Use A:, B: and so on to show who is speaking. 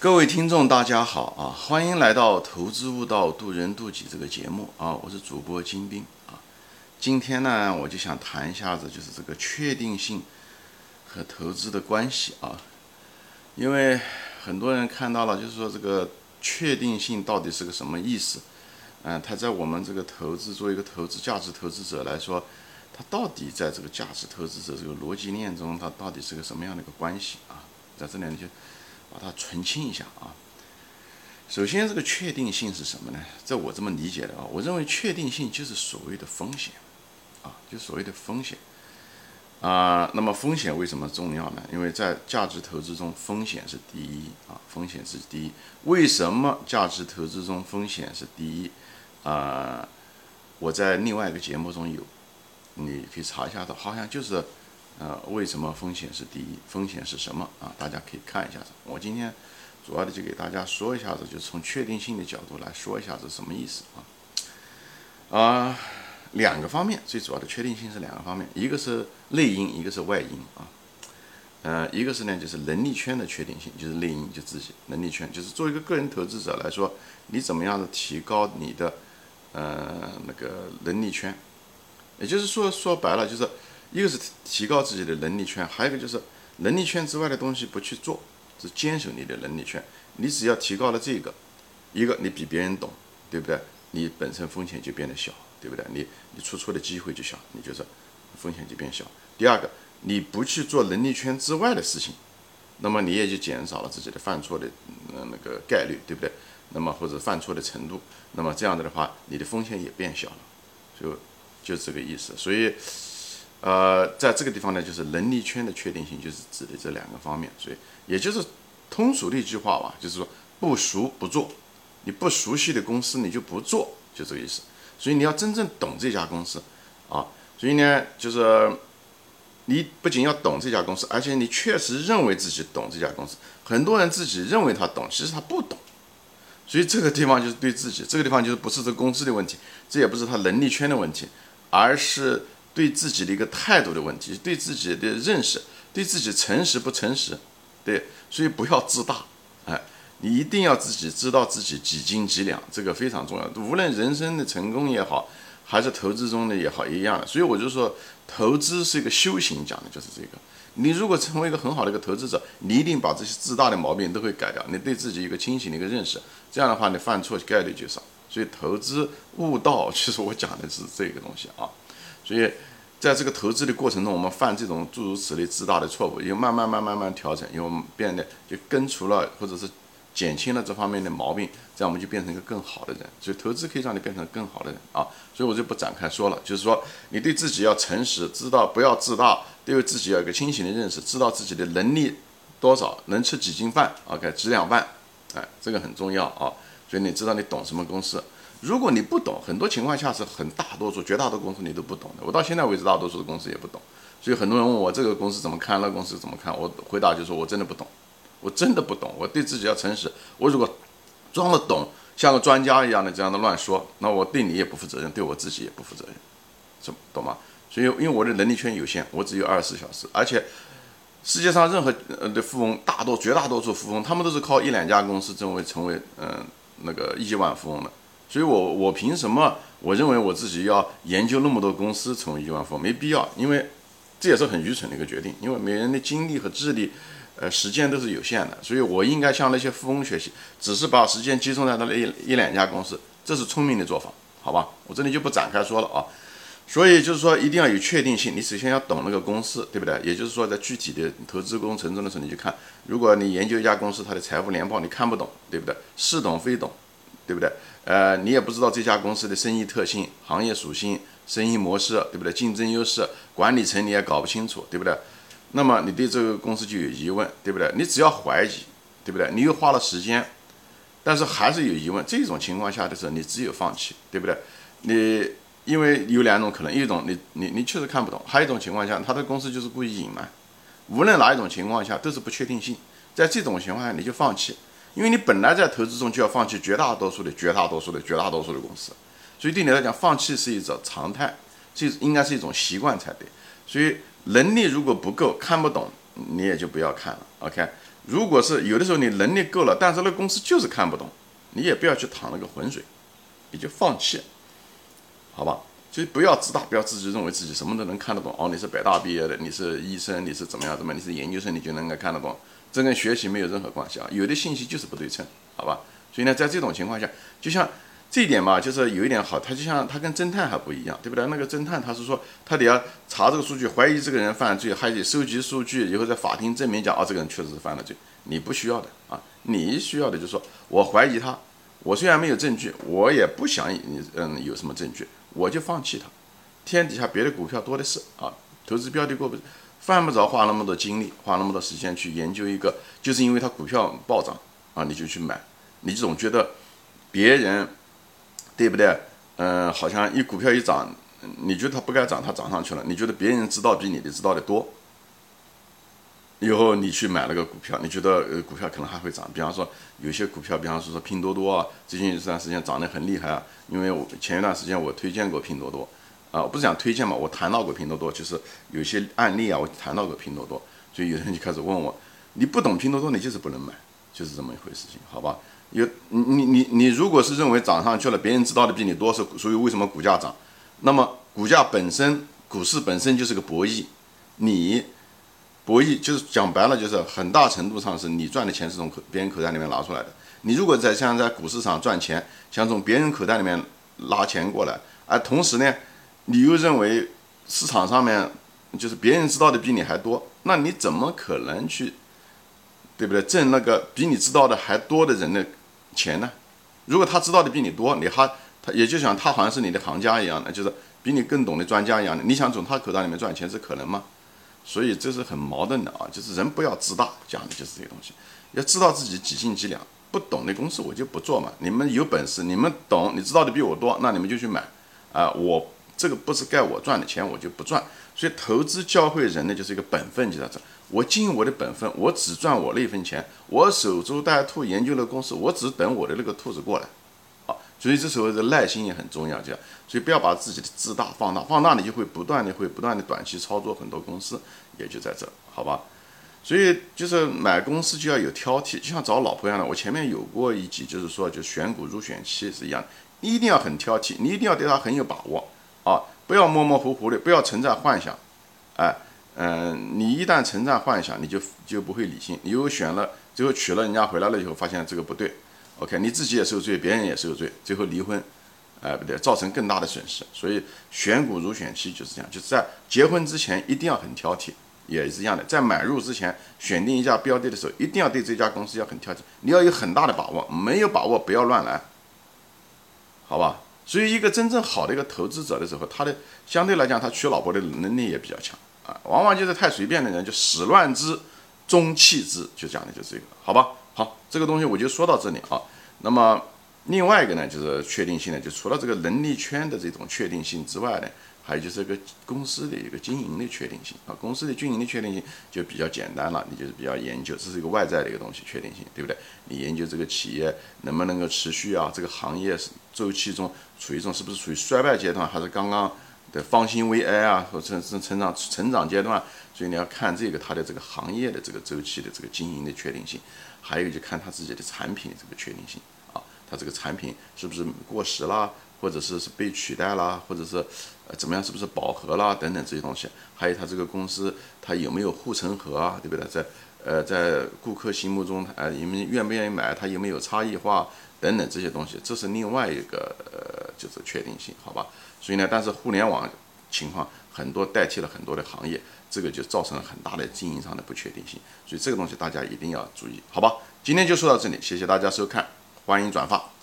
A: 各位听众，大家好啊！欢迎来到《投资悟道，渡人渡己》这个节目啊！我是主播金兵啊。今天呢，我就想谈一下子，就是这个确定性和投资的关系啊。因为很多人看到了，就是说这个确定性到底是个什么意思？嗯，它在我们这个投资作为一个投资价值投资者来说，它到底在这个价值投资者这个逻辑链中，它到底是个什么样的一个关系啊？在这里就。把它澄清一下啊。首先，这个确定性是什么呢？在我这么理解的啊，我认为确定性就是所谓的风险啊，就所谓的风险啊。那么风险为什么重要呢？因为在价值投资中，风险是第一啊，风险是第一。为什么价值投资中风险是第一啊？我在另外一个节目中有，你可以查一下的，好像就是。呃，为什么风险是第一？风险是什么啊？大家可以看一下子。我今天主要的就给大家说一下子，就从确定性的角度来说一下子什么意思啊？啊，两个方面，最主要的确定性是两个方面，一个是内因，一个是外因啊。呃，一个是呢，就是能力圈的确定性，就是内因，就自己能力圈，就是作为一个个人投资者来说，你怎么样的提高你的呃那个能力圈？也就是说，说白了就是。一个是提高自己的能力圈，还有一个就是能力圈之外的东西不去做，是坚守你的能力圈。你只要提高了这个，一个你比别人懂，对不对？你本身风险就变得小，对不对？你你出错的机会就小，你就是风险就变小。第二个，你不去做能力圈之外的事情，那么你也就减少了自己的犯错的呃那个概率，对不对？那么或者犯错的程度，那么这样子的话，你的风险也变小了，就就这个意思。所以。呃，在这个地方呢，就是能力圈的确定性，就是指的这两个方面。所以，也就是通俗的一句话吧，就是说不熟不做。你不熟悉的公司，你就不做，就这个意思。所以你要真正懂这家公司啊。所以呢，就是你不仅要懂这家公司，而且你确实认为自己懂这家公司。很多人自己认为他懂，其实他不懂。所以这个地方就是对自己，这个地方就是不是这个公司的问题，这也不是他能力圈的问题，而是。对自己的一个态度的问题，对自己的认识，对自己诚实不诚实，对，所以不要自大，哎，你一定要自己知道自己几斤几两，这个非常重要。无论人生的成功也好，还是投资中的也好，一样的。所以我就说，投资是一个修行，讲的就是这个。你如果成为一个很好的一个投资者，你一定把这些自大的毛病都会改掉，你对自己一个清醒的一个认识，这样的话，你犯错概率就少。所以投资悟道，其实我讲的是这个东西啊。所以，在这个投资的过程中，我们犯这种诸如此类自大的错误，又慢慢、慢、慢慢调整，因为我们变得就根除了或者是减轻了这方面的毛病，这样我们就变成一个更好的人。所以，投资可以让你变成更好的人啊！所以我就不展开说了，就是说，你对自己要诚实，知道不要自大，对自己要有个清醒的认识，知道自己的能力多少，能吃几斤饭，OK，几两饭，哎，这个很重要啊！所以你知道你懂什么公司。如果你不懂，很多情况下是很大多数、绝大多数公司你都不懂的。我到现在为止，大多数的公司也不懂。所以很多人问我这个公司怎么看，那公司怎么看，我回答就是我真的不懂，我真的不懂。我对自己要诚实。我如果装的懂，像个专家一样的这样的乱说，那我对你也不负责任，对我自己也不负责任，懂懂吗？所以因为我的能力圈有限，我只有二十四小时，而且世界上任何呃的富翁，大多绝大多数富翁，他们都是靠一两家公司成为成为嗯那个亿万富翁的。所以，我我凭什么？我认为我自己要研究那么多公司成为亿万富翁，没必要，因为这也是很愚蠢的一个决定。因为每个人的精力和智力，呃，时间都是有限的，所以我应该向那些富翁学习，只是把时间集中在那一一两家公司，这是聪明的做法，好吧？我这里就不展开说了啊。所以就是说，一定要有确定性，你首先要懂那个公司，对不对？也就是说，在具体的投资过程中的时候，你就看，如果你研究一家公司，它的财务年报你看不懂，对不对？似懂非懂。对不对？呃，你也不知道这家公司的生意特性、行业属性、生意模式，对不对？竞争优势、管理层你也搞不清楚，对不对？那么你对这个公司就有疑问，对不对？你只要怀疑，对不对？你又花了时间，但是还是有疑问，这种情况下的时候，你只有放弃，对不对？你因为有两种可能，一种你你你确实看不懂，还有一种情况下，他的公司就是故意隐瞒。无论哪一种情况下，都是不确定性，在这种情况下你就放弃。因为你本来在投资中就要放弃绝大多数的、绝大多数的、绝大多数的公司，所以对你来讲，放弃是一种常态，这应该是一种习惯才对。所以能力如果不够、看不懂，你也就不要看了。OK，如果是有的时候你能力够了，但是那公司就是看不懂，你也不要去淌那个浑水，你就放弃，好吧？就不要自大，不要自己认为自己什么都能看得懂。哦，你是北大毕业的，你是医生，你是怎么样怎么？你是研究生，你就能够看得懂，这跟学习没有任何关系啊。有的信息就是不对称，好吧？所以呢，在这种情况下，就像这一点嘛，就是有一点好，他就像他跟侦探还不一样，对不对？那个侦探他是说，他得要查这个数据，怀疑这个人犯罪，还得收集数据，以后在法庭证明讲，啊，这个人确实是犯了罪。你不需要的啊，你需要的就是说我怀疑他，我虽然没有证据，我也不想你嗯有什么证据，我就放弃他。天底下别的股票多的是啊，投资标的过不犯不着花那么多精力，花那么多时间去研究一个，就是因为它股票暴涨啊，你就去买，你总觉得别人对不对？嗯，好像一股票一涨，你觉得它不该涨，它涨上去了，你觉得别人知道比你的知道的多，以后你去买了个股票，你觉得呃股票可能还会涨，比方说有些股票，比方说说拼多多啊，最近这段时间涨得很厉害啊，因为我前一段时间我推荐过拼多多。啊，我不是讲推荐嘛，我谈到过拼多多，就是有些案例啊，我谈到过拼多多，所以有人就开始问我，你不懂拼多多，你就是不能买，就是这么一回事情，好吧？有你你你你如果是认为涨上去了，别人知道的比你多，是所以为什么股价涨？那么股价本身，股市本身就是个博弈，你博弈就是讲白了，就是很大程度上是你赚的钱是从别人口袋里面拿出来的。你如果在像在股市上赚钱，想从别人口袋里面拿钱过来，而同时呢？你又认为市场上面就是别人知道的比你还多，那你怎么可能去，对不对？挣那个比你知道的还多的人的钱呢？如果他知道的比你多，你还他也就想他好像是你的行家一样的，就是比你更懂的专家一样的，你想从他口袋里面赚钱是可能吗？所以这是很矛盾的啊！就是人不要自大，讲的就是这个东西，要知道自己几斤几两。不懂的公司我就不做嘛。你们有本事，你们懂，你知道的比我多，那你们就去买啊！我。这个不是该我赚的钱，我就不赚。所以投资教会人呢就是一个本分，就在这。我尽我的本分，我只赚我那份钱。我守株待兔，研究了公司，我只等我的那个兔子过来。好，所以这时候的耐心也很重要，这样。所以不要把自己的自大放大，放大你就会不断的会不断的短期操作很多公司，也就在这，好吧？所以就是买公司就要有挑剔，就像找老婆一样的。我前面有过一集，就是说就选股入选期是一样，你一定要很挑剔，你一定要对它很有把握。啊，不要模模糊糊的，不要存在幻想，哎，嗯，你一旦存在幻想，你就就不会理性。你又选了，最后娶了人家回来了以后，发现这个不对，OK，你自己也受罪，别人也受罪，最后离婚，哎，不对，造成更大的损失。所以选股如选妻就是这样，就是在结婚之前一定要很挑剔，也是一样的，在买入之前选定一家标的的时候，一定要对这家公司要很挑剔，你要有很大的把握，没有把握不要乱来，好吧？所以，一个真正好的一个投资者的时候，他的相对来讲，他娶老婆的能力也比较强啊。往往就是太随便的人，就始乱之，终弃之，就讲的就是这个，好吧？好，这个东西我就说到这里啊。那么另外一个呢，就是确定性呢，就除了这个能力圈的这种确定性之外呢。还有就是个公司的一个经营的确定性啊，公司的经营的确定性就比较简单了，你就是比较研究，这是一个外在的一个东西，确定性，对不对？你研究这个企业能不能够持续啊？这个行业是周期中处于一种是不是处于衰败阶段，还是刚刚的方兴未艾啊，或者是成长成长阶段？所以你要看这个它的这个行业的这个周期的这个经营的确定性，还有就看它自己的产品的这个确定性啊，它这个产品是不是过时啦？或者是是被取代啦，或者是呃怎么样，是不是饱和啦等等这些东西，还有它这个公司它有没有护城河啊，对不对？在呃在顾客心目中，呃你们愿不愿意买？它有没有差异化等等这些东西，这是另外一个呃就是确定性，好吧？所以呢，但是互联网情况很多代替了很多的行业，这个就造成了很大的经营上的不确定性，所以这个东西大家一定要注意，好吧？今天就说到这里，谢谢大家收看，欢迎转发。